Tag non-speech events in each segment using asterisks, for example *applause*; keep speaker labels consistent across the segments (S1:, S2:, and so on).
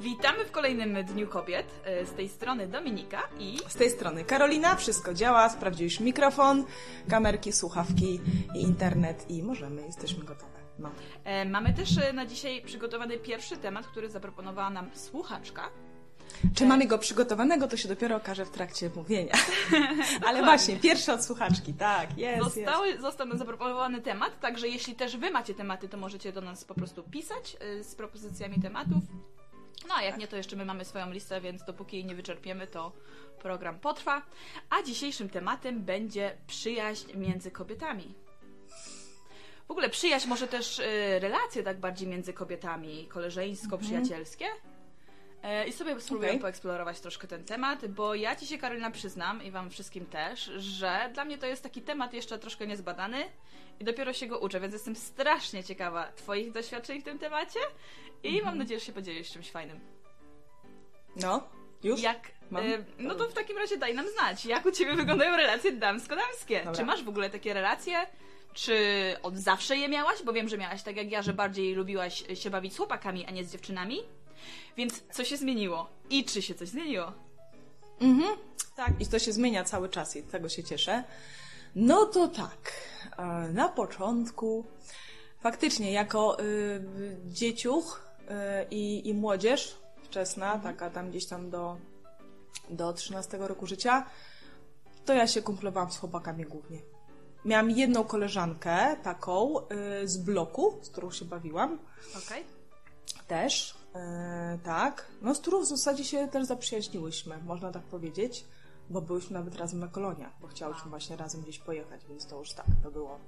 S1: Witamy w kolejnym Dniu Kobiet. E, z tej strony Dominika i...
S2: Z tej strony Karolina. Wszystko działa. Sprawdziłeś mikrofon, kamerki, słuchawki i internet i możemy, jesteśmy gotowe. No.
S1: E, mamy też e, na dzisiaj przygotowany pierwszy temat, który zaproponowała nam słuchaczka.
S2: Czy mamy go przygotowanego, to się dopiero okaże w trakcie mówienia. *laughs* Ale właśnie, pierwszy od słuchaczki, tak, jest,
S1: Zostały, jest. Został nam zaproponowany temat, także jeśli też Wy macie tematy, to możecie do nas po prostu pisać z propozycjami tematów. No a jak nie, to jeszcze my mamy swoją listę, więc dopóki jej nie wyczerpiemy, to program potrwa. A dzisiejszym tematem będzie przyjaźń między kobietami. W ogóle przyjaźń, może też y, relacje tak bardziej między kobietami, koleżeńsko-przyjacielskie. E, I sobie spróbuję okay. poeksplorować troszkę ten temat, bo ja Ci się, Karolina, przyznam i Wam wszystkim też, że dla mnie to jest taki temat jeszcze troszkę niezbadany i dopiero się go uczę, więc jestem strasznie ciekawa Twoich doświadczeń w tym temacie i mhm. mam nadzieję, że się podzielisz czymś fajnym.
S2: No, już?
S1: Jak, y, no to w takim razie daj nam znać, jak u Ciebie wyglądają relacje damsko-damskie. Czy masz w ogóle takie relacje? Czy od zawsze je miałaś? Bo wiem, że miałaś tak jak ja, że bardziej lubiłaś się bawić z chłopakami, a nie z dziewczynami. Więc co się zmieniło? I czy się coś zmieniło?
S2: Mhm, tak. I to się zmienia cały czas i tego się cieszę. No to tak. E, na początku faktycznie jako y, dzieciuch y, i, i młodzież wczesna, mhm. taka tam gdzieś tam do, do 13 roku życia, to ja się kumplowałam z chłopakami głównie. Miałam jedną koleżankę taką y, z bloku, z którą się bawiłam.
S1: Okej. Okay.
S2: Też, y, tak. No z którą w zasadzie się też zaprzyjaźniłyśmy, można tak powiedzieć, bo byłyśmy nawet razem na koloniach, bo chciałyśmy właśnie razem gdzieś pojechać, więc to już tak, to było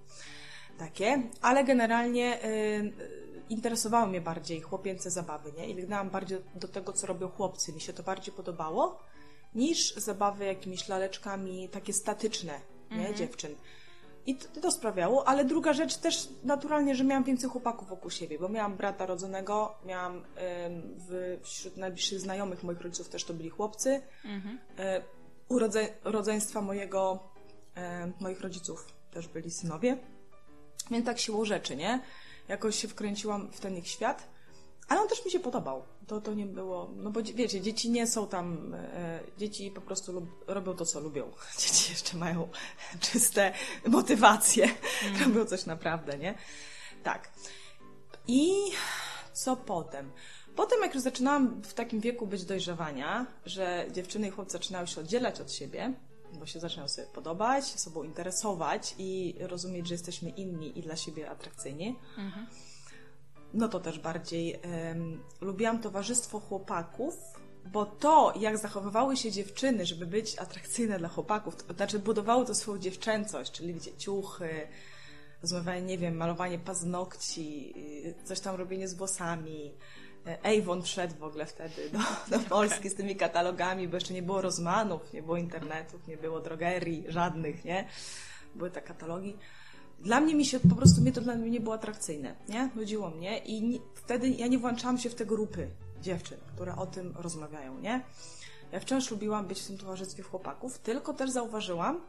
S2: takie. Ale generalnie y, interesowały mnie bardziej chłopięce zabawy, nie? I wygnałam bardziej do tego, co robią chłopcy. Mi się to bardziej podobało niż zabawy jakimiś laleczkami takie statyczne, nie? Mhm. Dziewczyn. I to, to, sprawiało, ale druga rzecz też naturalnie, że miałam więcej chłopaków wokół siebie, bo miałam brata rodzonego, miałam ym, w, wśród najbliższych znajomych moich rodziców też to byli chłopcy. Mhm. Y, rodzeństwa mojego, y, moich rodziców też byli synowie. Więc tak siłą rzeczy, nie? Jakoś się wkręciłam w ten ich świat. Ale on też mi się podobał. To, to nie było. No bo wiecie, dzieci nie są tam. E, dzieci po prostu lub, robią to, co lubią. *laughs* Dzieci jeszcze mają *laughs* czyste motywacje. Mm. Robią coś naprawdę, nie? Tak. I co potem? Potem, jak już zaczynałam w takim wieku być dojrzewania, że dziewczyny i chłopcy zaczynały się oddzielać od siebie, bo się zaczynają sobie podobać, sobą interesować i rozumieć, że jesteśmy inni i dla siebie atrakcyjni. Mhm no to też bardziej um, lubiłam towarzystwo chłopaków, bo to, jak zachowywały się dziewczyny, żeby być atrakcyjne dla chłopaków, to znaczy budowało to swoją dziewczęcość, czyli wiecie, ciuchy, rozmawianie, nie wiem, malowanie paznokci, coś tam robienie z włosami. Avon wszedł w ogóle wtedy do, do Polski z tymi katalogami, bo jeszcze nie było rozmanów, nie było internetów, nie było drogerii, żadnych, nie? Były te katalogi dla mnie mi się po prostu mnie to dla mnie nie było atrakcyjne, nie? Nudziło mnie i nie, wtedy ja nie włączałam się w te grupy dziewczyn, które o tym rozmawiają, nie? Ja wciąż lubiłam być w tym towarzystwie chłopaków, tylko też zauważyłam,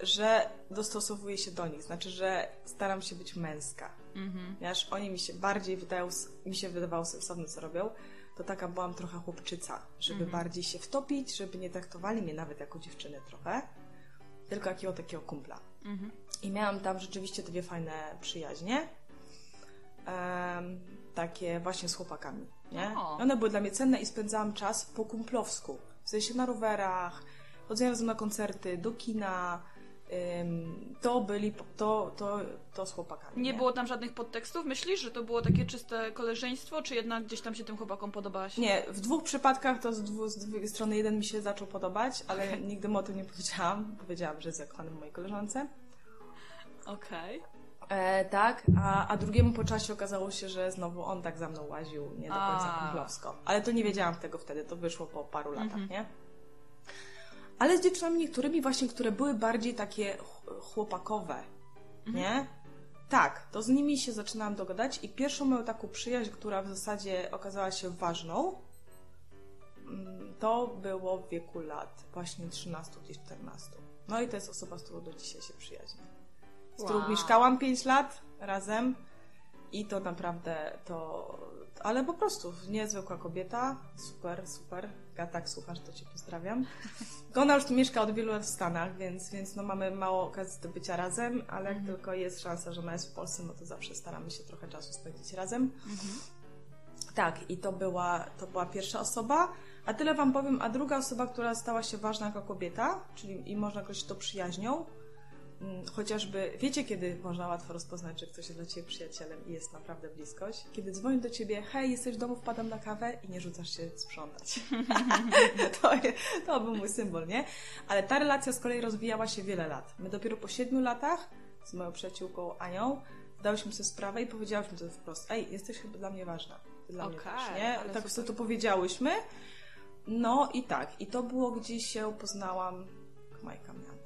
S2: że dostosowuję się do nich, znaczy, że staram się być męska. Mhm. Ponieważ oni mi się bardziej wydają, mi się wydawało sensowne, co robią, to taka byłam trochę chłopczyca, żeby mhm. bardziej się wtopić, żeby nie traktowali mnie nawet jako dziewczynę trochę, tylko jakiego takiego kumpla. Mhm. I miałam tam rzeczywiście dwie fajne przyjaźnie. Um, takie właśnie z chłopakami. Nie? One były dla mnie cenne i spędzałam czas po kumplowsku. W sensie na rowerach, chodzenia razem na koncerty, do kina. To byli, to, to, to z chłopakami.
S1: Nie, nie, było tam żadnych podtekstów? Myślisz, że to było takie czyste koleżeństwo, czy jednak gdzieś tam się tym chłopakom podobałaś?
S2: Nie, w dwóch przypadkach to z, dwu, z drugiej strony jeden mi się zaczął podobać, ale nigdy mu o tym nie powiedziałam. Powiedziałam, że jest zakochany w mojej koleżance.
S1: Okej.
S2: Okay. E, tak, a, a drugiemu po czasie okazało się, że znowu on tak za mną łaził, nie do końca kumplowsko. Ale to nie wiedziałam tego wtedy, to wyszło po paru latach, -hmm. nie? Ale z dziewczynami niektórymi właśnie, które były bardziej takie chłopakowe, mm -hmm. nie? Tak, to z nimi się zaczynałam dogadać i pierwszą moją taką przyjaźń, która w zasadzie okazała się ważną, mm, to było w wieku lat właśnie 13 gdzieś 14. No i to jest osoba, z którą do dzisiaj się przyjaźnię z którą wow. mieszkałam 5 lat razem. I to naprawdę to. Ale po prostu niezwykła kobieta. Super, super. tak słuchasz, to Cię pozdrawiam. Ona już tu mieszka od wielu lat w Stanach, więc, więc no mamy mało okazji do bycia razem, ale jak tylko jest szansa, że ona jest w Polsce, no to zawsze staramy się trochę czasu spędzić razem. Tak, i to była, to była pierwsza osoba. A tyle Wam powiem, a druga osoba, która stała się ważna jako kobieta, czyli i można określić to przyjaźnią, chociażby, wiecie kiedy można łatwo rozpoznać, że ktoś jest dla Ciebie przyjacielem i jest naprawdę bliskość? Kiedy dzwoni do Ciebie, hej, jesteś w domu, wpadam na kawę i nie rzucasz się sprzątać. *laughs* to, to był mój symbol, nie? Ale ta relacja z kolei rozwijała się wiele lat. My dopiero po siedmiu latach z moją przyjaciółką Anią dałyśmy sobie sprawę i powiedziałyśmy to wprost, ej, jesteś chyba dla mnie ważna. dla okay, mnie też, nie? Tak sobie to powiedziałyśmy. No i tak, i to było gdzieś się poznałam, Majka miała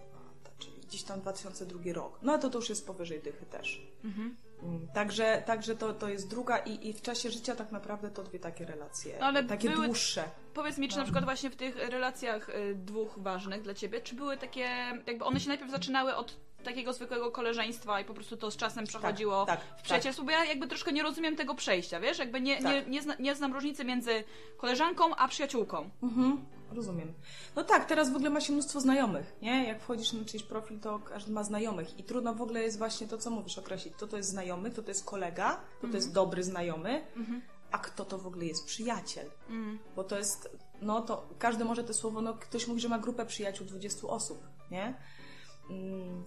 S2: gdzieś tam 2002 rok. No to to już jest powyżej dychy też. Mhm. Mm, także, także to, to jest druga i, i w czasie życia tak naprawdę to dwie takie relacje, no, ale takie były, dłuższe.
S1: Powiedz mi, czy no. na przykład właśnie w tych relacjach y, dwóch ważnych dla Ciebie, czy były takie, jakby one się najpierw zaczynały od takiego zwykłego koleżeństwa i po prostu to z czasem przechodziło tak, tak, w przyjacielstwo, tak. bo ja jakby troszkę nie rozumiem tego przejścia, wiesz? Jakby nie, nie, tak. nie, zna, nie znam różnicy między koleżanką a przyjaciółką.
S2: Mhm, rozumiem. No tak, teraz w ogóle ma się mnóstwo znajomych, nie? Jak wchodzisz na czyjś profil, to każdy ma znajomych i trudno w ogóle jest właśnie to, co mówisz, określić. To to jest znajomy, to to jest kolega, to to jest mhm. dobry znajomy, mhm. a kto to w ogóle jest przyjaciel? Mhm. Bo to jest, no to każdy może to słowo, no ktoś mówi, że ma grupę przyjaciół 20 osób, nie? Mm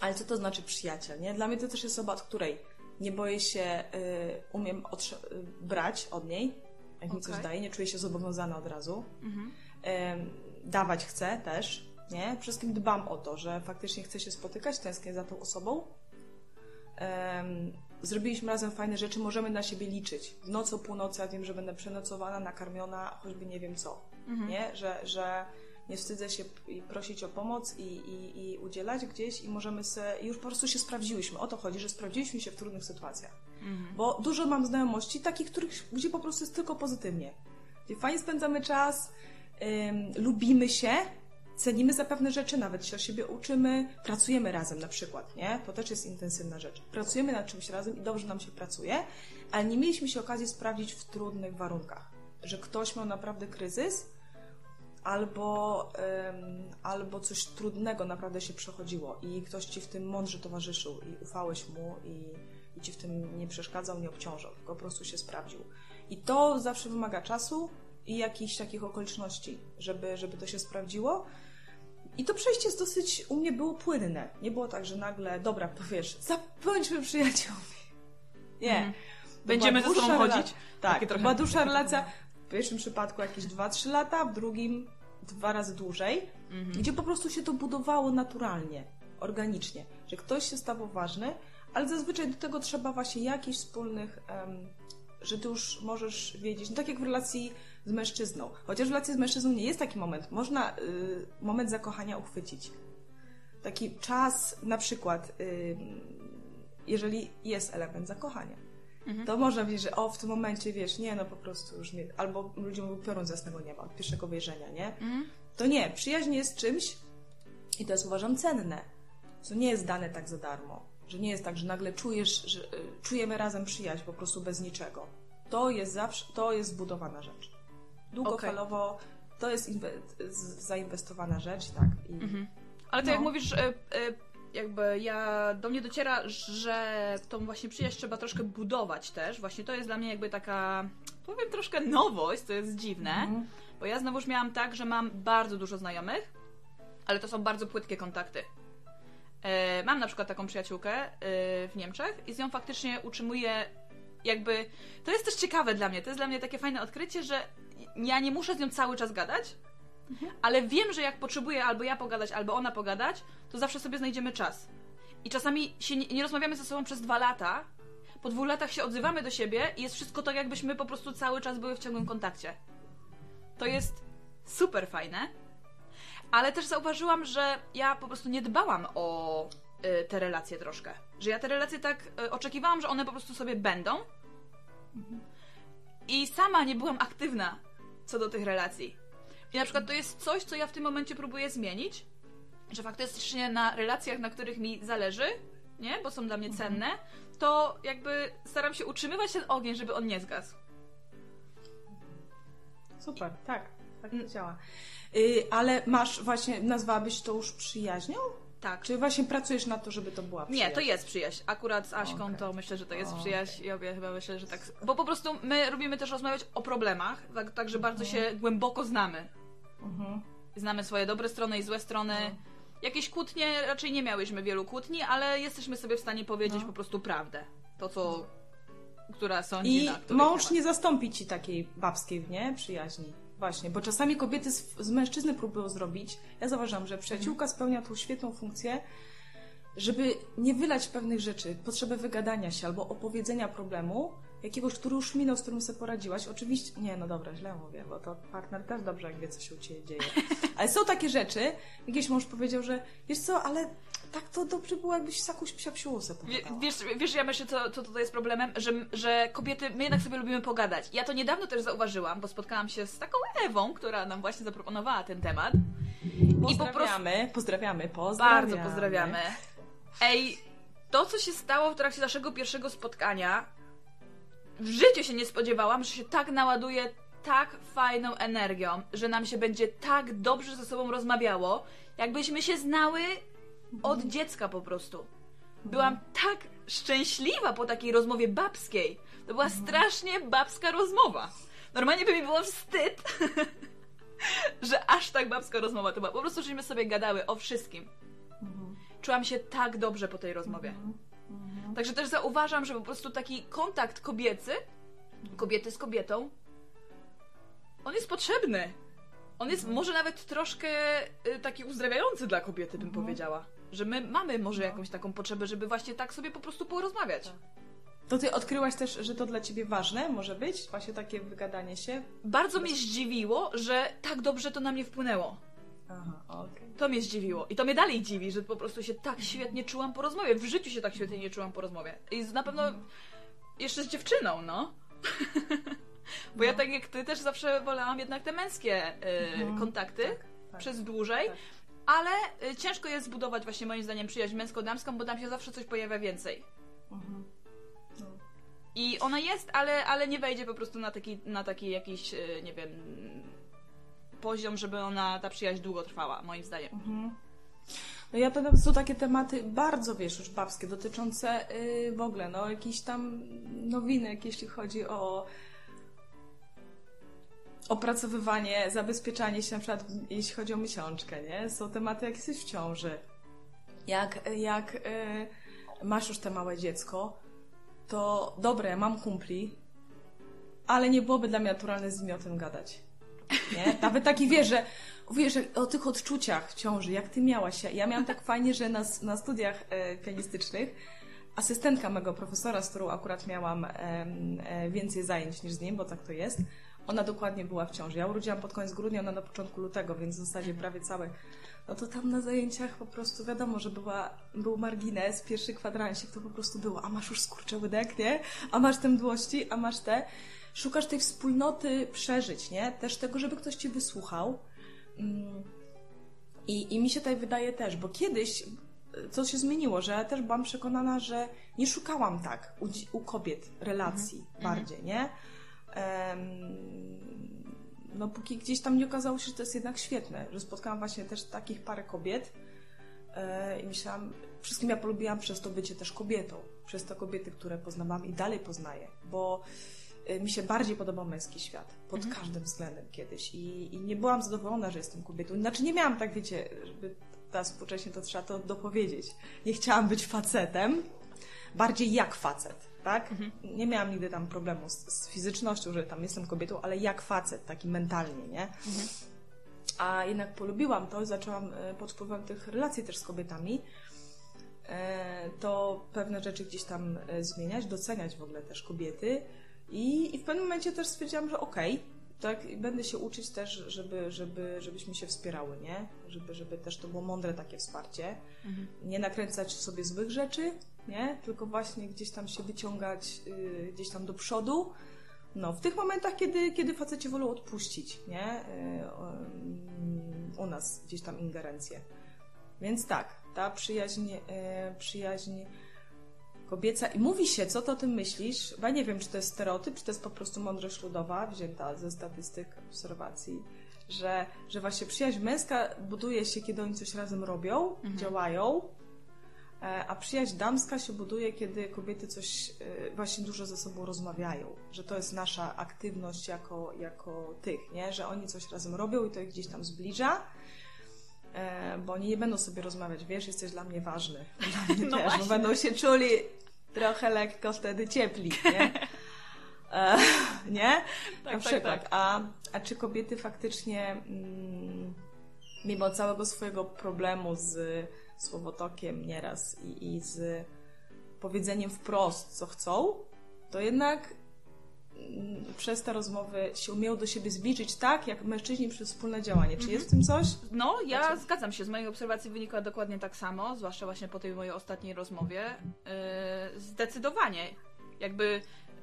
S2: ale co to znaczy przyjaciel, nie? Dla mnie to też jest osoba, od której nie boję się, y, umiem y, brać od niej, jak okay. mi coś daje, nie czuję się zobowiązana od razu. Mhm. Dawać chcę też, nie? Przede wszystkim dbam o to, że faktycznie chcę się spotykać, tęsknię za tą osobą. zrobiliśmy razem fajne rzeczy, możemy na siebie liczyć. W nocy o północy ja wiem, że będę przenocowana, nakarmiona, choćby nie wiem co, mhm. nie? Że, że nie wstydzę się prosić o pomoc i, i, i udzielać gdzieś i możemy se, już po prostu się sprawdziłyśmy. O to chodzi, że sprawdziliśmy się w trudnych sytuacjach. Mhm. Bo dużo mam znajomości takich, których, gdzie po prostu jest tylko pozytywnie. Gdzie fajnie spędzamy czas, ym, lubimy się, cenimy za pewne rzeczy, nawet się o siebie uczymy, pracujemy razem na przykład, nie? To też jest intensywna rzecz. Pracujemy nad czymś razem i dobrze nam się pracuje, ale nie mieliśmy się okazji sprawdzić w trudnych warunkach. Że ktoś miał naprawdę kryzys, albo, um, albo coś trudnego naprawdę się przechodziło i ktoś ci w tym mądrze towarzyszył i ufałeś mu i, i ci w tym nie przeszkadzał, nie obciążał, tylko po prostu się sprawdził. I to zawsze wymaga czasu i jakichś takich okoliczności, żeby, żeby to się sprawdziło. I to przejście jest dosyć, u mnie było płynne. Nie było tak, że nagle, dobra, powiesz, bądźmy przyjaciółmi. Nie. Mhm.
S1: Będziemy ze sobą chodzić?
S2: Tak, to była dłuższa relacja. W pierwszym przypadku jakieś 2-3 lata, w drugim dwa razy dłużej, mhm. gdzie po prostu się to budowało naturalnie, organicznie, że ktoś się stawał ważny, ale zazwyczaj do tego trzeba właśnie jakichś wspólnych, um, że ty już możesz wiedzieć, no tak jak w relacji z mężczyzną. Chociaż w relacji z mężczyzną nie jest taki moment. Można y, moment zakochania uchwycić. Taki czas, na przykład, y, jeżeli jest element zakochania mhm. to można wiedzieć, że o, w tym momencie, wiesz, nie, no po prostu już mnie, albo ludzie mówią piorun z jasnego nieba, od pierwszego wejrzenia, nie? Mhm. To nie, przyjaźń jest czymś i to jest uważam cenne, co nie jest dane tak za darmo, że nie jest tak, że nagle czujesz, że y, czujemy razem przyjaźń po prostu bez niczego. To jest zawsze, to jest zbudowana rzecz. Długofalowo okay. to jest zainwestowana rzecz, tak. I, mhm.
S1: Ale to no. jak mówisz, y, y, jakby ja, do mnie dociera, że tą właśnie przyjaźń trzeba troszkę budować też. Właśnie to jest dla mnie jakby taka, powiem troszkę nowość, to jest dziwne, mm. bo ja znowuż miałam tak, że mam bardzo dużo znajomych, ale to są bardzo płytkie kontakty. E, mam na przykład taką przyjaciółkę e, w Niemczech i z nią faktycznie utrzymuję jakby, to jest też ciekawe dla mnie, to jest dla mnie takie fajne odkrycie, że ja nie muszę z nią cały czas gadać, Mhm. Ale wiem, że jak potrzebuję albo ja pogadać, albo ona pogadać, to zawsze sobie znajdziemy czas. I czasami się nie, nie rozmawiamy ze sobą przez dwa lata, po dwóch latach się odzywamy do siebie i jest wszystko tak, jakbyśmy po prostu cały czas były w ciągłym kontakcie. To jest super fajne. Ale też zauważyłam, że ja po prostu nie dbałam o y, te relacje troszkę. Że ja te relacje tak y, oczekiwałam, że one po prostu sobie będą. I sama nie byłam aktywna co do tych relacji. I na przykład to jest coś, co ja w tym momencie próbuję zmienić, że faktycznie na relacjach, na których mi zależy, nie? Bo są dla mnie cenne, to jakby staram się utrzymywać ten ogień, żeby on nie zgasł.
S2: Super, tak. Tak to działa. Y, ale masz właśnie, nazwałabyś to już przyjaźnią?
S1: Tak.
S2: Czy właśnie pracujesz na to, żeby to była przyjaźń?
S1: Nie, to jest przyjaźń. Akurat z Aśką
S2: Okej.
S1: to myślę, że to jest
S2: Okej.
S1: przyjaźń i obie chyba myślę, że tak. Bo po prostu my lubimy też rozmawiać o problemach, tak, tak że bardzo się głęboko znamy.
S2: Mhm.
S1: Znamy swoje dobre strony i złe strony. Jakieś kłótnie, raczej nie miałyśmy wielu kłótni, ale jesteśmy sobie w stanie powiedzieć
S2: No.
S1: po prostu prawdę. To, co... która sądzi
S2: I
S1: na który
S2: mąż
S1: temat.
S2: nie zastąpi ci takiej babskiej, nie? Przyjaźni. Właśnie, bo czasami kobiety z, z mężczyzny próbują zrobić. Ja zauważam, że przyjaciółka spełnia tą świetną funkcję, żeby nie wylać pewnych rzeczy, potrzeby wygadania się albo opowiedzenia problemu, jakiegoś, który już minął, z którym sobie poradziłaś. Oczywiście, nie, no dobra, źle mówię, bo to partner też dobrze, jak wie, co się u Ciebie dzieje. *laughs* Ale są takie rzeczy, jakieś mąż powiedział, że wiesz co, ale tak to dobrze było, jakbyś z jakąś psiapsiłą sobie.
S1: Wiesz, wiesz, ja myślę, co, co tutaj jest problemem, że, że kobiety, my jednak sobie lubimy pogadać. Ja to niedawno też zauważyłam, bo spotkałam się z taką Ewą, która nam właśnie zaproponowała ten temat. I po prostu
S2: Pozdrawiamy, pozdrawiamy, pozdrawiamy.
S1: bardzo pozdrawiamy. Ej, to co się stało w trakcie naszego pierwszego spotkania, w życiu się nie spodziewałam, że się tak naładuje tak fajną energią, że nam się będzie tak dobrze ze sobą rozmawiało, jakbyśmy się znały od dziecka po prostu. Byłam tak szczęśliwa po takiej rozmowie babskiej. To była strasznie babska rozmowa. Normalnie by mi było wstyd, *laughs* że aż tak babska rozmowa to była. Po prostu żeśmy sobie gadały o wszystkim. Czułam się tak dobrze po tej rozmowie. Także też zauważam, że po prostu taki kontakt kobiecy, kobiety z kobietą, on jest potrzebny. On jest może nawet troszkę y, taki uzdrawiający dla kobiety, bym powiedziała. Że my mamy może jakąś taką potrzebę, żeby właśnie tak sobie po prostu porozmawiać.
S2: To ty odkryłaś też, że to dla ciebie ważne może być? Właśnie takie wygadanie się?
S1: Bardzo mnie zdziwiło, że tak dobrze to na mnie wpłynęło.
S2: Aha, okej.
S1: To mnie zdziwiło. I to mnie dalej dziwi, że po prostu się tak świetnie czułam po rozmowie. W życiu się tak świetnie nie czułam po rozmowie. I na pewno jeszcze z dziewczyną, no. *laughs* Bo ja
S2: No.
S1: tak jak ty też zawsze wolałam jednak te męskie y,
S2: Mhm.
S1: kontakty
S2: Tak, tak.
S1: przez dłużej.
S2: Tak.
S1: Ale y, ciężko jest zbudować właśnie moim zdaniem przyjaźń męsko-damską, bo tam się zawsze coś pojawia więcej.
S2: Mhm. No.
S1: I ona jest, ale, ale nie wejdzie po prostu na taki, na taki jakiś, y, nie wiem, poziom, żeby ona, ta przyjaźń długo trwała, moim zdaniem.
S2: Mhm. No ja nawet są takie tematy bardzo, wiesz, już babskie, dotyczące yy, w ogóle, no, jakichś tam nowinek, jeśli chodzi o opracowywanie, zabezpieczanie się, na przykład jeśli chodzi o miesiączkę, nie? Są tematy, jak jesteś w ciąży. Jak, jak yy, masz już te małe dziecko, to dobre, mam kumpli, ale nie byłoby dla mnie naturalne z nimi o tym gadać. Nie? Nawet taki wiesz, że wiesz, o tych odczuciach ciąży, jak ty miałaś. Ja miałam tak fajnie, że na, na studiach e, pianistycznych asystentka mego profesora, z którą akurat miałam em, e, więcej zajęć niż z nim, bo tak to jest, ona dokładnie była w ciąży. Ja urodziłam pod koniec grudnia, ona na początku lutego, więc w zasadzie prawie cały. No to tam na zajęciach po prostu wiadomo, że była, był margines, pierwszy kwadransik to po prostu było, a masz już skurcze łydek, nie? A masz te mdłości, a masz te. Szukasz tej wspólnoty przeżyć, nie? Też tego, żeby ktoś Cię wysłuchał. Mm. I, I mi się tutaj wydaje też, bo kiedyś y, co się zmieniło, że ja też byłam przekonana, że nie szukałam tak u, u kobiet relacji bardziej, nie? Em, no póki gdzieś tam nie okazało się, że to jest jednak świetne, że spotkałam właśnie też takich parę kobiet e, i myślałam, wszystkim ja polubiłam przez to bycie też kobietą, przez te kobiety, które poznałam i dalej poznaję, bo e, mi się bardziej podobał męski świat, pod każdym względem kiedyś. I, i nie byłam zadowolona, że jestem kobietą, znaczy nie miałam tak, wiecie, żeby teraz współcześnie to trzeba to dopowiedzieć, nie chciałam być facetem, bardziej jak facet, tak? Nie miałam nigdy tam problemu z, z fizycznością, że tam jestem kobietą, ale jak facet, taki mentalnie, nie? A jednak polubiłam to i zaczęłam e, pod wpływem tych relacji też z kobietami e, to pewne rzeczy gdzieś tam zmieniać, doceniać w ogóle też kobiety i, i w pewnym momencie też stwierdziłam, że okej, tak, i będę się uczyć też, żeby, żeby, żebyśmy się wspierały, nie? Żeby, żeby też to było mądre takie wsparcie. Nie nakręcać sobie złych rzeczy, nie? Tylko właśnie gdzieś tam się wyciągać y, gdzieś tam do przodu. No, w tych momentach, kiedy, kiedy faceci wolą odpuścić, nie? Y, mm, u nas gdzieś tam ingerencje. Więc tak, ta przyjaźń, e, przyjaźń kobieca i mówi się, co ty o tym myślisz, ja nie wiem, czy to jest stereotyp, czy to jest po prostu mądrość ludowa, wzięta ze statystyk, obserwacji, że, że właśnie przyjaźń męska buduje się, kiedy oni coś razem robią, działają, e, a przyjaźń damska się buduje, kiedy kobiety coś e, właśnie dużo ze sobą rozmawiają, że to jest nasza aktywność jako, jako tych, nie? że oni coś razem robią i to ich gdzieś tam zbliża, bo oni nie będą sobie rozmawiać, wiesz, jesteś dla mnie ważny, *laughs* dla mnie
S1: No
S2: też, bo
S1: właśnie.
S2: będą się czuli trochę lekko wtedy ciepli, nie? *laughs* E, nie?
S1: Tak,
S2: Na
S1: tak,
S2: przykład.
S1: tak.
S2: A, a czy kobiety faktycznie, mm, mimo całego swojego problemu z słowotokiem nieraz i, i z powiedzeniem wprost, co chcą, to jednak przez te rozmowy się umieją do siebie zbliżyć tak, jak mężczyźni przez wspólne działanie. Czy jest w tym coś?
S1: No, ja
S2: Znaczy-
S1: zgadzam się. Z mojej obserwacji wynika dokładnie tak samo, zwłaszcza właśnie po tej mojej ostatniej rozmowie. Yy, zdecydowanie. Jakby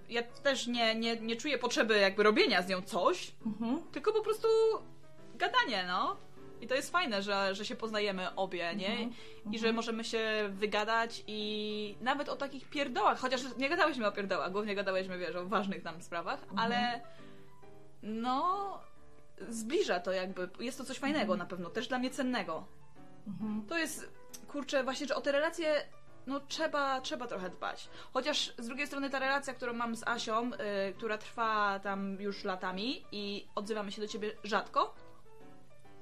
S1: ja też nie, nie, nie czuję potrzeby jakby robienia z nią coś,
S2: Mhm.
S1: tylko po prostu gadanie, no. I to jest fajne, że, że się poznajemy obie, nie?
S2: Mhm.
S1: I że możemy się wygadać i nawet o takich pierdołach, chociaż nie gadałyśmy o pierdołach, głównie gadałyśmy, wiesz, o ważnych nam sprawach,
S2: Mhm.
S1: ale no zbliża to jakby, jest to coś fajnego na pewno, też dla mnie cennego.
S2: Mhm.
S1: To jest, kurczę, właśnie, że o te relacje no trzeba, trzeba trochę dbać. Chociaż z drugiej strony ta relacja, którą mam z Asią, y, która trwa tam już latami i odzywamy się do ciebie rzadko,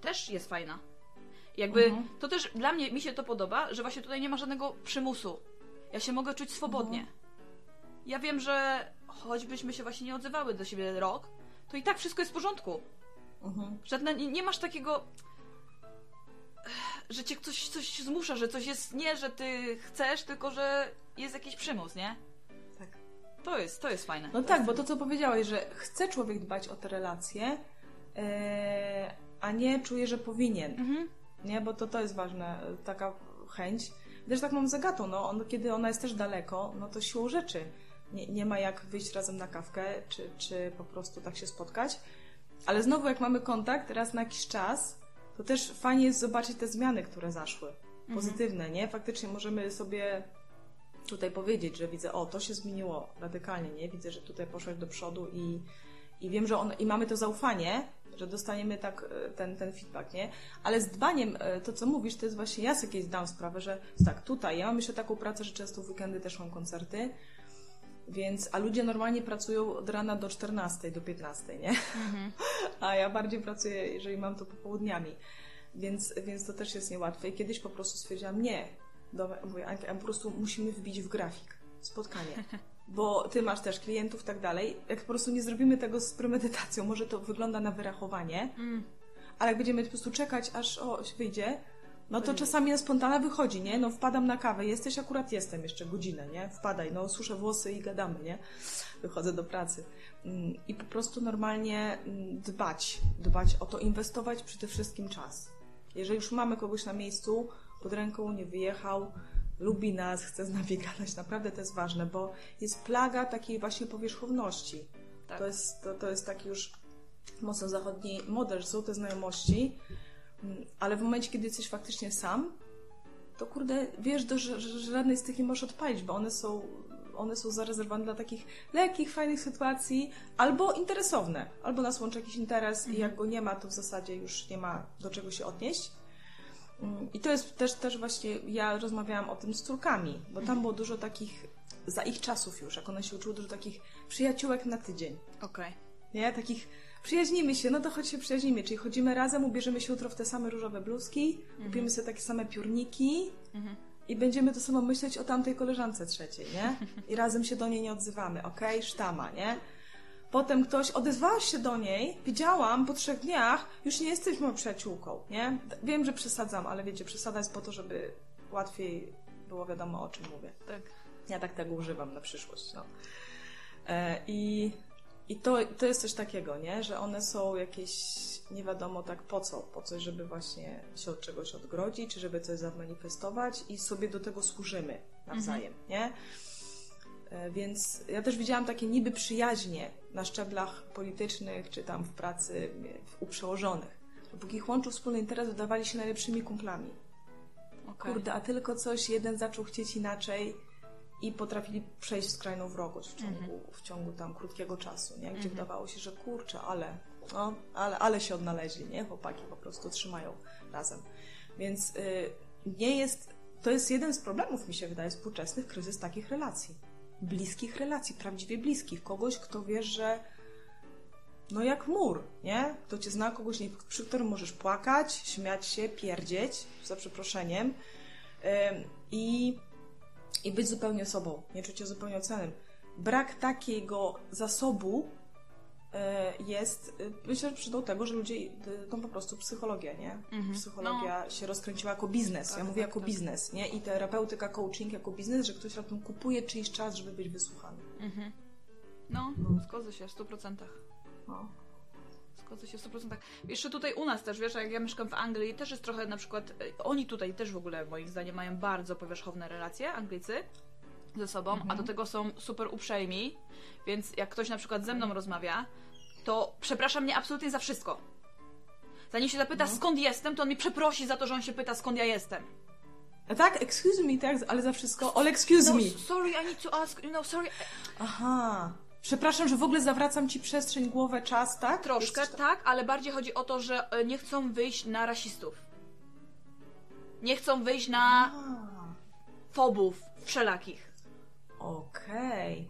S1: też jest fajna. Jakby
S2: Mhm.
S1: to też dla mnie mi się to podoba, że właśnie tutaj nie ma żadnego przymusu. Ja się mogę czuć swobodnie.
S2: Mhm.
S1: Ja wiem, że choćbyśmy się właśnie nie odzywały do siebie rok, to i tak wszystko jest w porządku.
S2: Mhm.
S1: Żadne, nie, masz takiego, że cię coś, coś zmusza, że coś jest nie, że ty chcesz, tylko że jest jakiś przymus, nie?
S2: Tak.
S1: To jest, to jest fajne.
S2: No tak, bo to co powiedziałeś, że chce człowiek dbać o te relacje, e, a nie czuje, że powinien.
S1: Mhm.
S2: Nie, bo to, to jest ważne, taka chęć. Też tak mam z Agatą, no, on, kiedy ona jest też daleko, no to siłą rzeczy nie, nie ma jak wyjść razem na kawkę, czy, czy po prostu tak się spotkać. Ale znowu, jak mamy kontakt raz na jakiś czas, to też fajnie jest zobaczyć te zmiany, które zaszły. Pozytywne, nie? Faktycznie możemy sobie tutaj powiedzieć, że widzę, o, to się zmieniło radykalnie, nie? Widzę, że tutaj poszłaś do przodu i, i wiem, że on, i mamy to zaufanie, że dostaniemy tak e, ten, ten feedback, nie? Ale z dbaniem, e, to co mówisz, to jest właśnie, ja sobie kiedyś dam sprawę, że tak, tutaj, ja mam jeszcze taką pracę, że często w weekendy też mam koncerty, więc, a ludzie normalnie pracują od rana do 14, do 15, nie? *laughs* A ja bardziej pracuję, jeżeli mam to popołudniami. Więc, więc to też jest niełatwe. I kiedyś po prostu stwierdziłam, nie, dobra, mówię, Anka, a po prostu musimy wbić w grafik spotkanie. *laughs* Bo ty masz też klientów i tak dalej. Jak po prostu nie zrobimy tego z premedytacją, może to wygląda na wyrachowanie,
S1: Mm.
S2: ale jak będziemy po prostu czekać, aż o, wyjdzie, no to czasami na spontana wychodzi, nie? No wpadam na kawę, jesteś, akurat jestem jeszcze godzinę, nie? Wpadaj, no suszę włosy i gadamy, nie? Wychodzę do pracy. Mm, I po prostu normalnie mm, dbać, dbać o to, inwestować przede wszystkim czas. Jeżeli już mamy kogoś na miejscu, pod ręką nie wyjechał, lubi nas, chce z nami *laughs* gadać, naprawdę to jest ważne, bo jest plaga takiej właśnie powierzchowności.
S1: Tak.
S2: To, jest, to, to jest taki już mocno zachodni model, te znajomości, mm, ale w momencie, kiedy jesteś faktycznie sam, to kurde, wiesz, do, że, że żadnej z tych nie możesz odpalić, bo one są, one są zarezerwowane dla takich lekkich, fajnych sytuacji, albo interesowne, albo nas łączy jakiś interes i jak go nie ma, to w zasadzie już nie ma do czego się odnieść. I to jest też, też właśnie, ja rozmawiałam o tym z córkami, bo tam było dużo takich, za ich czasów już, jak one się uczyły, dużo takich przyjaciółek na tydzień.
S1: Okej.
S2: Nie? Takich przyjaźnimy się, no to choć się przyjaźnimy, czyli chodzimy razem, ubierzemy się jutro w te same różowe bluzki, kupimy sobie takie same piórniki
S1: Mhm.
S2: i będziemy to samo myśleć o tamtej koleżance trzeciej, nie? I razem się do niej nie odzywamy, okej? Sztama, nie? Potem ktoś odezwałaś się do niej, widziałam po trzech dniach, już nie jesteś moją przyjaciółką, nie? Wiem, że przesadzam, ale wiecie, przesada jest po to, żeby łatwiej było wiadomo o czym mówię.
S1: Tak.
S2: Ja tak tego używam na przyszłość. No. E, I, i to, to jest coś takiego, nie? że one są jakieś nie wiadomo tak po co, po coś, żeby właśnie się od czegoś odgrodzić, czy żeby coś zamanifestować i sobie do tego służymy nawzajem, nie? E, Więc ja też widziałam takie niby przyjaźnie na szczeblach politycznych, czy tam w pracy u przełożonych. Dopóki ich łączył wspólny interes, wydawali się najlepszymi kumplami.
S1: Okej.
S2: Kurde, a tylko coś jeden zaczął chcieć inaczej i potrafili przejść w skrajną wrogość w ciągu, w ciągu tam krótkiego czasu, nie? Gdzie wydawało się, że kurczę, ale, no, ale, ale się odnaleźli, nie? Chłopaki po prostu trzymają razem. Więc y, nie jest, to jest jeden z problemów, mi się wydaje, współczesnych, kryzys takich relacji. Bliskich relacji, prawdziwie bliskich. Kogoś, kto wiesz, że no jak mur, nie? Kto cię zna, kogoś, nie, przy którym możesz płakać, śmiać się, pierdzieć, za przeproszeniem i, i być zupełnie sobą, nie czuć się zupełnie ocenem. Brak takiego zasobu jest, y, myślę, że przyczyną tego, że ludzie idą po prostu psychologię, nie?
S1: Mhm.
S2: Psychologia się rozkręciła jako biznes.
S1: Tak,
S2: ja mówię
S1: tak,
S2: jako
S1: tak.
S2: biznes, nie? I terapeutyka, coaching jako biznes, że ktoś raptem kupuje czyjś czas, żeby być wysłuchany.
S1: Mhm. No, zgodzę się w 100%.
S2: No.
S1: Zgodzę się w 100%. Jeszcze tutaj u nas też, wiesz, jak ja mieszkam w Anglii, też jest trochę na przykład, e, oni tutaj też w ogóle moim zdaniem mają bardzo powierzchowne relacje, Anglicy, ze sobą, a do tego są super uprzejmi, więc jak ktoś na przykład ze mną rozmawia, to przeprasza mnie absolutnie za wszystko. Zanim się zapyta skąd jestem, to on mi przeprosi za to, że on się pyta skąd ja jestem.
S2: A tak, excuse me, tak, ale za wszystko. All excuse
S1: No,
S2: me.
S1: sorry, I need to ask, no sorry.
S2: Aha. Przepraszam, że w ogóle zawracam ci przestrzeń, głowę, czas, tak?
S1: Troszkę, tak, ale bardziej chodzi o to, że e, nie chcą wyjść na rasistów. Nie chcą wyjść na
S2: A,
S1: fobów wszelakich.
S2: Okej.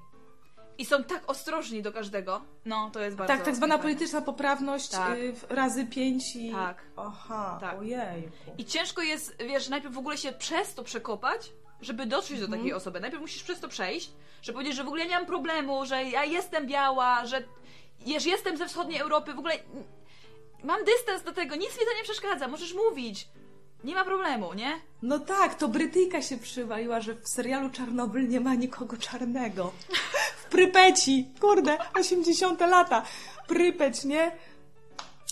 S1: I są tak ostrożni do każdego. No, to jest bardzo...
S2: Tak, tak zwana
S1: fajne.
S2: polityczna poprawność
S1: Tak.
S2: y, razy pięć i...
S1: Tak.
S2: Aha,
S1: Tak.
S2: ojej.
S1: I ciężko jest, wiesz, najpierw w ogóle się przez to przekopać, żeby dotrzeć do takiej osoby. Najpierw musisz przez to przejść, żeby powiedzieć, że w ogóle nie mam problemu, że ja jestem biała, że że jestem ze wschodniej Europy, w ogóle mam dystans do tego, nic mi to nie przeszkadza, możesz mówić. Nie ma problemu, nie?
S2: No tak, to Brytyjka się przywaliła, że w serialu Czarnobyl nie ma nikogo czarnego. *laughs* Prypeci, kurde, 80 lata. Prypeć, nie?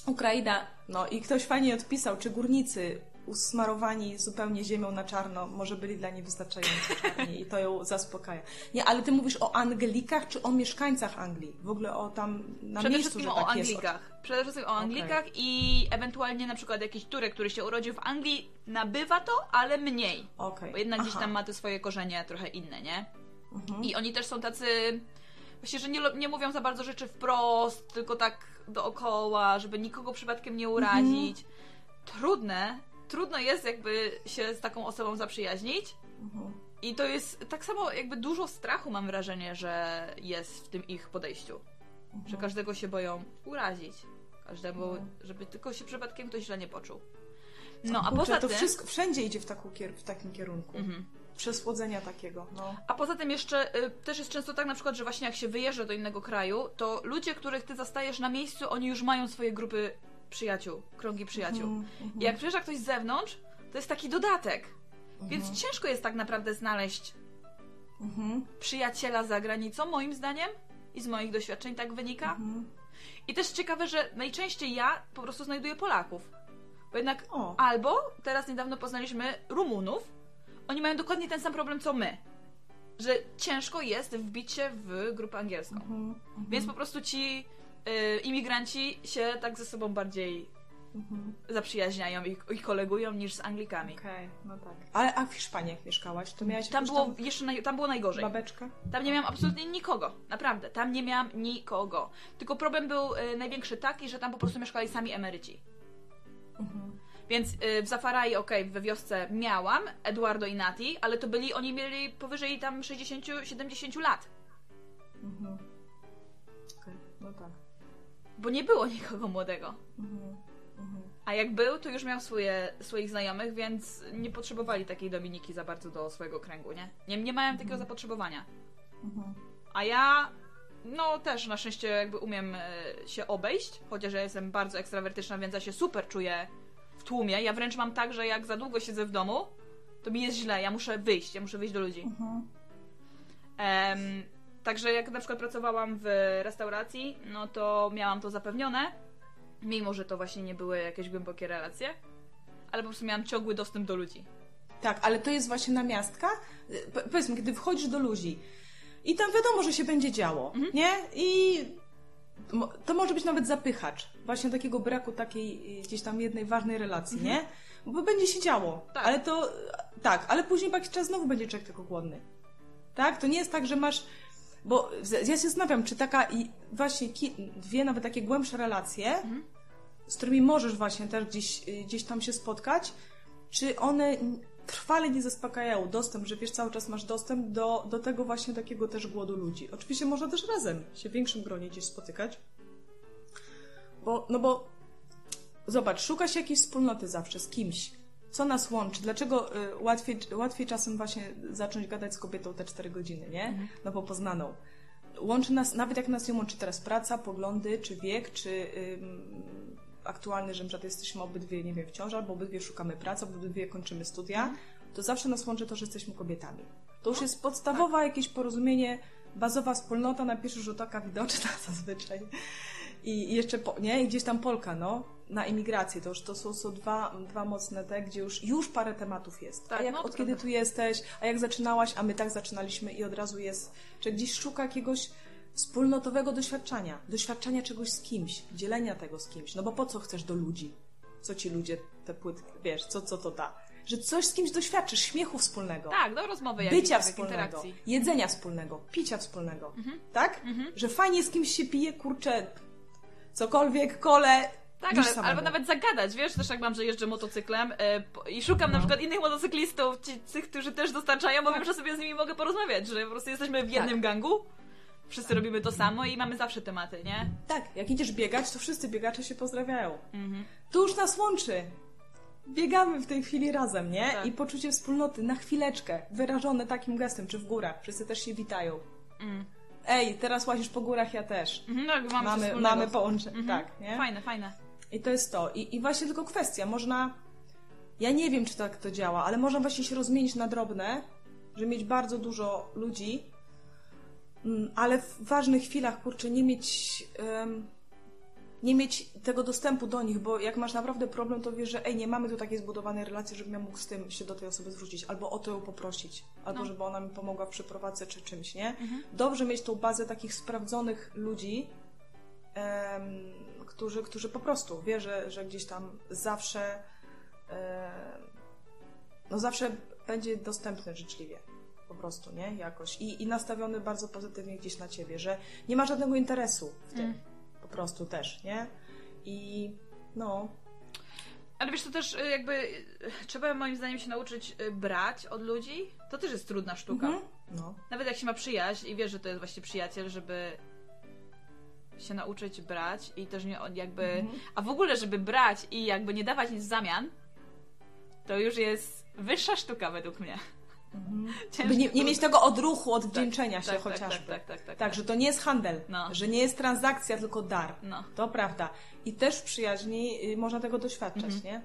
S2: Ukraina. No i ktoś fajnie odpisał, czy górnicy usmarowani zupełnie ziemią na czarno, może byli dla niej wystarczająco czarni i to ją zaspokaja. Nie, ale ty mówisz o Anglikach, czy o mieszkańcach Anglii? W ogóle o tam na
S1: Przede
S2: miejscu,
S1: wszystkim
S2: że
S1: o
S2: tak jest.
S1: Anglikach. Przede wszystkim o Anglikach i ewentualnie na przykład jakiś Turek, który się urodził w Anglii, nabywa to, ale mniej.
S2: Okej.
S1: Bo jednak gdzieś
S2: Aha.
S1: tam ma te swoje korzenie trochę inne, nie?
S2: Mhm.
S1: I oni też są tacy. Właśnie, że nie, nie mówią za bardzo rzeczy wprost, tylko tak dookoła, żeby nikogo przypadkiem nie urazić.
S2: Mhm.
S1: Trudne, trudno jest jakby się z taką osobą zaprzyjaźnić.
S2: Mhm.
S1: I to jest tak samo, jakby dużo strachu mam wrażenie, że jest w tym ich podejściu. Że każdego się boją urazić. Każdemu, żeby tylko się przypadkiem ktoś źle nie poczuł. No, a
S2: Kurczę,
S1: poza
S2: to
S1: tym.
S2: wszystko wszędzie idzie w, w takim kierunku.
S1: Mhm.
S2: Przesłodzenia takiego, no.
S1: A poza tym jeszcze y, też jest często tak na przykład, że właśnie jak się wyjeżdża do innego kraju, to ludzie, których ty zastajesz na miejscu, oni już mają swoje grupy przyjaciół, krągi przyjaciół.
S2: Mhm,
S1: I jak przyjeżdża ktoś z zewnątrz, to jest taki dodatek. Więc ciężko jest tak naprawdę znaleźć
S2: Mhm.
S1: przyjaciela za granicą, moim zdaniem. I z moich doświadczeń tak wynika.
S2: Mhm.
S1: I też ciekawe, że najczęściej ja po prostu znajduję Polaków. Bo jednak
S2: O.
S1: albo teraz niedawno poznaliśmy Rumunów. Oni mają dokładnie ten sam problem co my. Że ciężko jest wbić się w grupę angielską.
S2: Mhm.
S1: Więc po prostu ci y, imigranci się tak ze sobą bardziej
S2: Mhm.
S1: zaprzyjaźniają i, i kolegują niż z Anglikami.
S2: Okej, no tak. Ale a w Hiszpanii jak mieszkałaś, to miałaś
S1: Tam było jeszcze naj, tam było najgorzej.
S2: babeczkę?
S1: Tam nie miałam absolutnie nikogo. Naprawdę. Tam nie miałam nikogo. Tylko problem był y, największy taki, że tam po prostu mieszkali sami emeryci.
S2: Mhm.
S1: Więc y, w Zafarai, okej, we wiosce miałam Eduardo i Nati, ale to byli, oni mieli powyżej tam 60-70 lat.
S2: Mhm. Okej, no tak.
S1: Bo nie było nikogo młodego.
S2: Mhm. Mhm.
S1: A jak był, to już miał swoje, swoich znajomych, więc nie potrzebowali takiej Dominiki za bardzo do swojego kręgu, nie? Nie, nie miałem takiego zapotrzebowania.
S2: Mhm.
S1: A ja, no też na szczęście jakby umiem e, się obejść, chociaż ja jestem bardzo ekstrawertyczna, więc ja się super czuję w tłumie. Ja wręcz mam tak, że jak za długo siedzę w domu, to mi jest źle, ja muszę wyjść, ja muszę wyjść do ludzi.
S2: Mhm.
S1: Em, także jak na przykład pracowałam w restauracji, no to miałam to zapewnione, mimo że to właśnie nie były jakieś głębokie relacje, ale po prostu miałam ciągły dostęp do ludzi.
S2: Tak, ale to jest właśnie namiastka. Po- Powiedzmy, kiedy wchodzisz do ludzi i tam wiadomo, że się będzie działo,
S1: Mhm.
S2: nie? I to może być nawet zapychacz. Właśnie takiego braku takiej y, gdzieś tam jednej ważnej relacji, nie? Bo będzie się działo.
S1: Mhm. Tak.
S2: Ale to, tak, ale później jakiś czas znowu będzie człowiek tylko głodny. Tak? To nie jest tak, że masz. Bo ja się zastanawiam, czy taka i właśnie dwie nawet takie głębsze relacje, z którymi możesz właśnie też gdzieś, y, gdzieś tam się spotkać, czy one trwale nie zaspokajają dostęp, że wiesz, cały czas masz dostęp do, do tego właśnie takiego też głodu ludzi. Oczywiście można też razem się w większym gronie gdzieś spotykać, bo, no bo zobacz, szuka się jakiejś wspólnoty zawsze z kimś. Co nas łączy? Dlaczego y, łatwiej, łatwiej czasem właśnie zacząć gadać z kobietą te 4 godziny, nie? No bo poznaną. Łączy nas, nawet jak nas nie łączy teraz praca, poglądy, czy wiek, czy ym, aktualny, że przykład jesteśmy obydwie, nie wiem, w ciąży, albo obydwie szukamy pracy, obydwie kończymy studia, to zawsze nas łączy to, że jesteśmy kobietami. To już jest podstawowe jakieś porozumienie, bazowa wspólnota na pierwszy rzut oka widoczna *laughs* zazwyczaj. I jeszcze, po, nie? I gdzieś tam Polka, no, na emigrację. To już to są, są dwa, dwa mocne te, gdzie już, już parę tematów jest.
S1: Tak,
S2: a jak,
S1: no
S2: od kiedy tu jesteś, a jak zaczynałaś, a my tak zaczynaliśmy i od razu jest, że gdzieś szuka jakiegoś wspólnotowego doświadczenia, doświadczenia czegoś z kimś, dzielenia tego z kimś. No bo po co chcesz do ludzi? Co ci ludzie, te płytki, wiesz, co, co to da? Że coś z kimś doświadczysz, śmiechu wspólnego
S1: Tak, do rozmowy
S2: bycia wspólnego,
S1: interakcji.
S2: jedzenia wspólnego, picia wspólnego,
S1: Mhm.
S2: tak? Że fajnie z kimś się pije, kurczę, cokolwiek, kole,
S1: Tak, ale, albo nawet zagadać, wiesz, też jak mam, że jeżdżę motocyklem po- i szukam na
S2: No.
S1: przykład innych motocyklistów, ci, tych, którzy też dostarczają, bo wiem, że sobie z nimi mogę porozmawiać, że po prostu jesteśmy w jednym gangu, wszyscy robimy to samo i mamy zawsze tematy, nie?
S2: Tak, jak idziesz biegać, to wszyscy biegacze się pozdrawiają.
S1: Mhm.
S2: To już nas łączy. Biegamy w tej chwili razem, nie?
S1: Tak.
S2: I poczucie wspólnoty na chwileczkę, wyrażone takim gestem, czy w górach. Wszyscy też się witają.
S1: Mm.
S2: Ej, teraz łazisz po górach, ja też.
S1: Mhm, jakby mamy,
S2: Mamy, mamy połączenie.
S1: Mhm.
S2: Tak, nie?
S1: Fajne, fajne.
S2: I to jest to. I, I właśnie tylko kwestia. Można. Ja nie wiem, czy tak to działa, ale można właśnie się rozmienić na drobne, żeby mieć bardzo dużo ludzi, ale w ważnych chwilach, kurczę, nie mieć. em, nie mieć tego dostępu do nich, bo jak masz naprawdę problem, to wiesz, że ej, nie mamy tu takiej zbudowanej relacji, żebym ja mógł z tym się do tej osoby zwrócić, albo o to ją poprosić, albo
S1: No.
S2: żeby ona mi pomogła w przeprowadzce czy czymś, nie? Dobrze mieć tą bazę takich sprawdzonych ludzi, em, którzy, którzy po prostu wie, że, że gdzieś tam zawsze em, no zawsze będzie dostępny życzliwie. Po prostu, nie? Jakoś. I, I nastawiony bardzo pozytywnie gdzieś na ciebie, że nie ma żadnego interesu w tym.
S1: Mm.
S2: Po prostu też, nie? I no,
S1: Ale wiesz, to też y, jakby y, trzeba moim zdaniem się nauczyć y, brać od ludzi. To też jest trudna sztuka.
S2: mhm. no.
S1: Nawet jak się ma przyjaźń i wiesz, że to jest właśnie przyjaciel, żeby się nauczyć brać i też nie jakby.
S2: Mhm.
S1: A w ogóle, żeby brać i jakby nie dawać nic w zamian, to już jest wyższa sztuka według mnie. Ciężko
S2: By nie, nie mieć tego odruchu, odwdzięczenia się
S1: tak, tak,
S2: chociażby.
S1: tak, tak, tak, tak,
S2: Tak, że to nie jest handel,
S1: No.
S2: że nie jest transakcja, tylko dar.
S1: No.
S2: To prawda. I też w przyjaźni y, można tego doświadczać,
S1: Mhm.
S2: nie?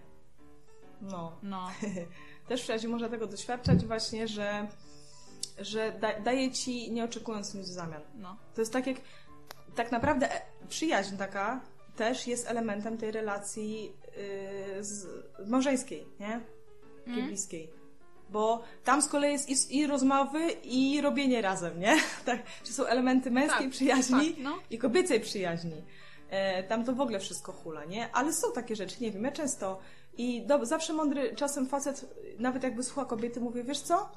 S2: No.
S1: No. *laughs*
S2: Też w przyjaźni można tego doświadczać właśnie, że, że da, daje ci nie oczekując nic w zamian.
S1: No.
S2: To jest tak jak, tak naprawdę e, przyjaźń taka też jest elementem tej relacji yy, z, małżeńskiej, nie? Takiej
S1: Mm.
S2: bliskiej. Bo tam z kolei jest i, i rozmowy, i robienie razem, nie? *laughs* Tak, czy są elementy męskiej
S1: Tak,
S2: przyjaźni
S1: tak, no.
S2: i kobiecej przyjaźni. E, tam to w ogóle wszystko hula, nie? Ale są takie rzeczy, nie wiem, ja często i do, zawsze mądry czasem facet, nawet jakby słucha kobiety, mówię, wiesz co?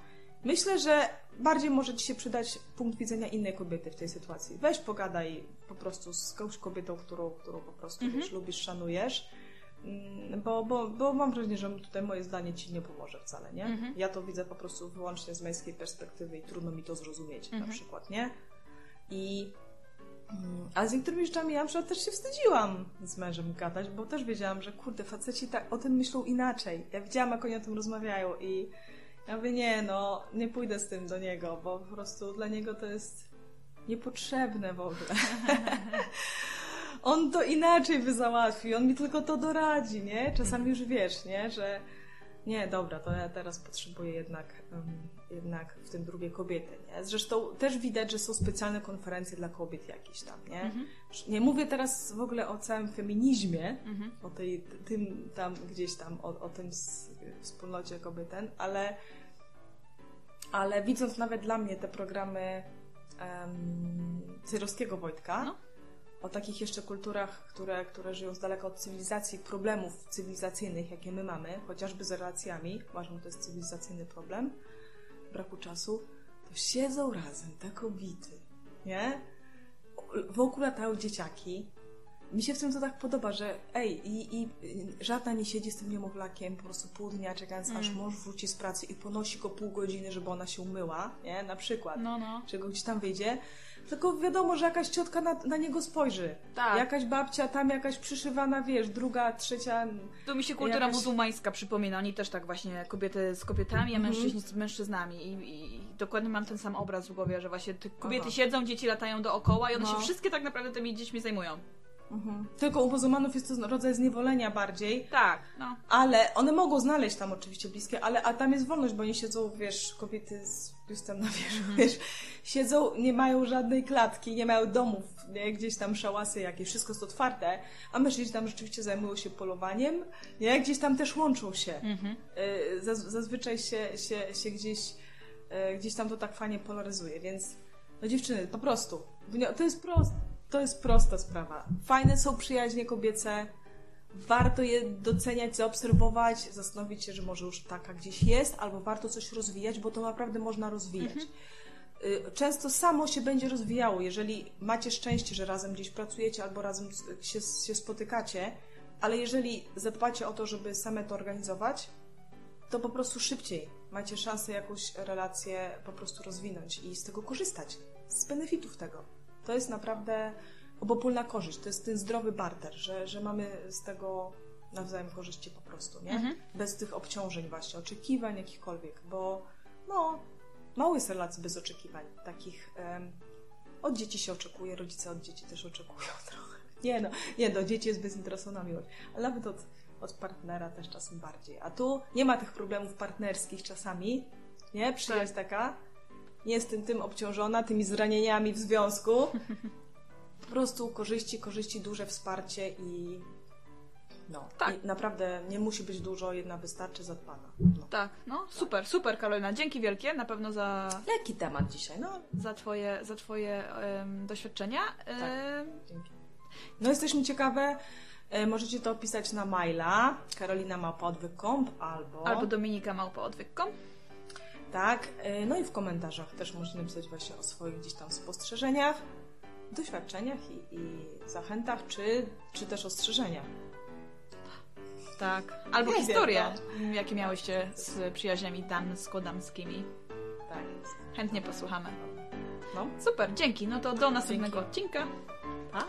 S2: Myślę, że bardziej może ci się przydać punkt widzenia innej kobiety w tej sytuacji. Weź pogadaj po prostu z jakąś kobietą, którą, którą po prostu
S1: Mhm.
S2: wiesz, lubisz, szanujesz. Mm, Bo, bo, bo mam wrażenie, że tutaj moje zdanie ci nie pomoże wcale, nie?
S1: Mhm.
S2: Ja to widzę po prostu wyłącznie z męskiej perspektywy i trudno mi to zrozumieć na
S1: Mhm.
S2: przykład, nie? I Mm, Ale z niektórymi rzeczami ja na przykład też się wstydziłam z mężem gadać, bo też wiedziałam, że kurde, faceci tak o tym myślą inaczej. Ja widziałam, jak oni o tym rozmawiają i ja mówię, nie no, nie pójdę z tym do niego, bo po prostu dla niego to jest niepotrzebne w ogóle. *laughs* on to inaczej by załatwił, on mi tylko to doradzi, nie? Czasami już wiesz, nie? Że nie, dobra, to ja teraz potrzebuję jednak, em, jednak w tym drugiej kobiety, nie? Zresztą też widać, że są specjalne konferencje dla kobiet jakieś tam, nie?
S1: Mhm.
S2: Nie mówię teraz w ogóle o całym feminizmie,
S1: Mhm.
S2: o tej, tym tam gdzieś tam, o, o tym s- wspólnocie kobieten, ale, ale widząc nawet dla mnie te programy um, Cyrowskiego Wojtka,
S1: No.
S2: O takich jeszcze kulturach, które, które żyją z daleka od cywilizacji, problemów cywilizacyjnych, jakie my mamy, chociażby z relacjami, uważam, że to jest cywilizacyjny problem, braku czasu, to siedzą razem te kobiety, nie? Wokół latają dzieciaki. Mi się w tym to tak podoba, że ej, i, i żadna nie siedzi z tym niemowlakiem po prostu pół dnia czekając, aż mąż wróci z pracy i ponosi go pół godziny, żeby ona się umyła, nie? Na przykład.
S1: No, no.
S2: Czy go gdzieś tam wyjdzie. Tylko wiadomo, że jakaś ciotka na, na niego spojrzy.
S1: Tak.
S2: Jakaś babcia, tam jakaś przyszywana, wiesz, druga, trzecia.
S1: Tu mi się kultura
S2: Jakaś-
S1: muzułmańska przypomina. Oni też tak właśnie kobiety z kobietami,
S2: Mhm.
S1: a mężczyźni z mężczyznami. I, i, I dokładnie mam ten sam obraz w głowie, że właśnie kobiety
S2: Aha.
S1: siedzą, dzieci latają dookoła i one
S2: No.
S1: się wszystkie tak naprawdę tymi dziećmi zajmują.
S2: Tylko u muzułmanów jest to rodzaj zniewolenia bardziej.
S1: Tak, no.
S2: Ale one mogą znaleźć tam oczywiście bliskie, ale a tam jest wolność, bo oni siedzą, wiesz, kobiety z biustem na wierzchu, wiesz, siedzą, nie mają żadnej klatki, nie mają domów, nie, gdzieś tam szałasy jakieś, wszystko jest otwarte, a mężczyźni tam rzeczywiście zajmują się polowaniem, nie, gdzieś tam też łączą się. Y, Zaz, zazwyczaj się, się, się gdzieś, y, gdzieś tam to tak fajnie polaryzuje, więc no dziewczyny, po prostu, to jest proste. To jest prosta sprawa. Fajne są przyjaźnie kobiece, warto je doceniać, zaobserwować, zastanowić się, że może już taka gdzieś jest, albo warto coś rozwijać, bo to naprawdę można rozwijać. Y, Często samo się będzie rozwijało, jeżeli macie szczęście, że razem gdzieś pracujecie albo razem się, się spotykacie, ale jeżeli zadbacie o to, żeby same to organizować, to po prostu szybciej macie szansę jakąś relację po prostu rozwinąć i z tego korzystać, z benefitów tego. To jest naprawdę obopólna korzyść, to jest ten zdrowy barter, że, że mamy z tego nawzajem korzyści po prostu, nie? Bez tych obciążeń właśnie, oczekiwań jakichkolwiek, bo no, mało jest relacji bez oczekiwań, takich em, od dzieci się oczekuje, rodzice od dzieci też oczekują *laughs* trochę. Nie no, nie do dzieci jest bezinteresowna miłość, ale nawet od, od partnera też czasem bardziej. A tu nie ma tych problemów partnerskich czasami, nie? Przyjaźń taka, nie jestem tym obciążona, tymi zranieniami w związku. *laughs* Po prostu korzyści, korzyści, duże wsparcie i no,
S1: Tak.
S2: i naprawdę nie musi być dużo, jedna wystarczy zadbana. No.
S1: Tak, no. Super, super Karolina. Dzięki wielkie na pewno za,
S2: Lekki temat dzisiaj, no
S1: za twoje, za twoje em, doświadczenia. Em,
S2: Dzięki. No jesteśmy ciekawe. E, możecie to opisać na maila karolinamałpaodwyk.com albo...
S1: Albo Dominika Małpa Odwyk.com.
S2: Tak. E, no i w komentarzach też możecie napisać właśnie o swoich gdzieś tam spostrzeżeniach, doświadczeniach i, i zachętach, czy, czy też ostrzeżeniach.
S1: Tak. Albo historie, jakie miałyście z przyjaźniami damsko-damskimi.
S2: Tak jest.
S1: Chętnie posłuchamy.
S2: No.
S1: Super, dzięki. No to do następnego
S2: Dzięki.
S1: odcinka. Pa!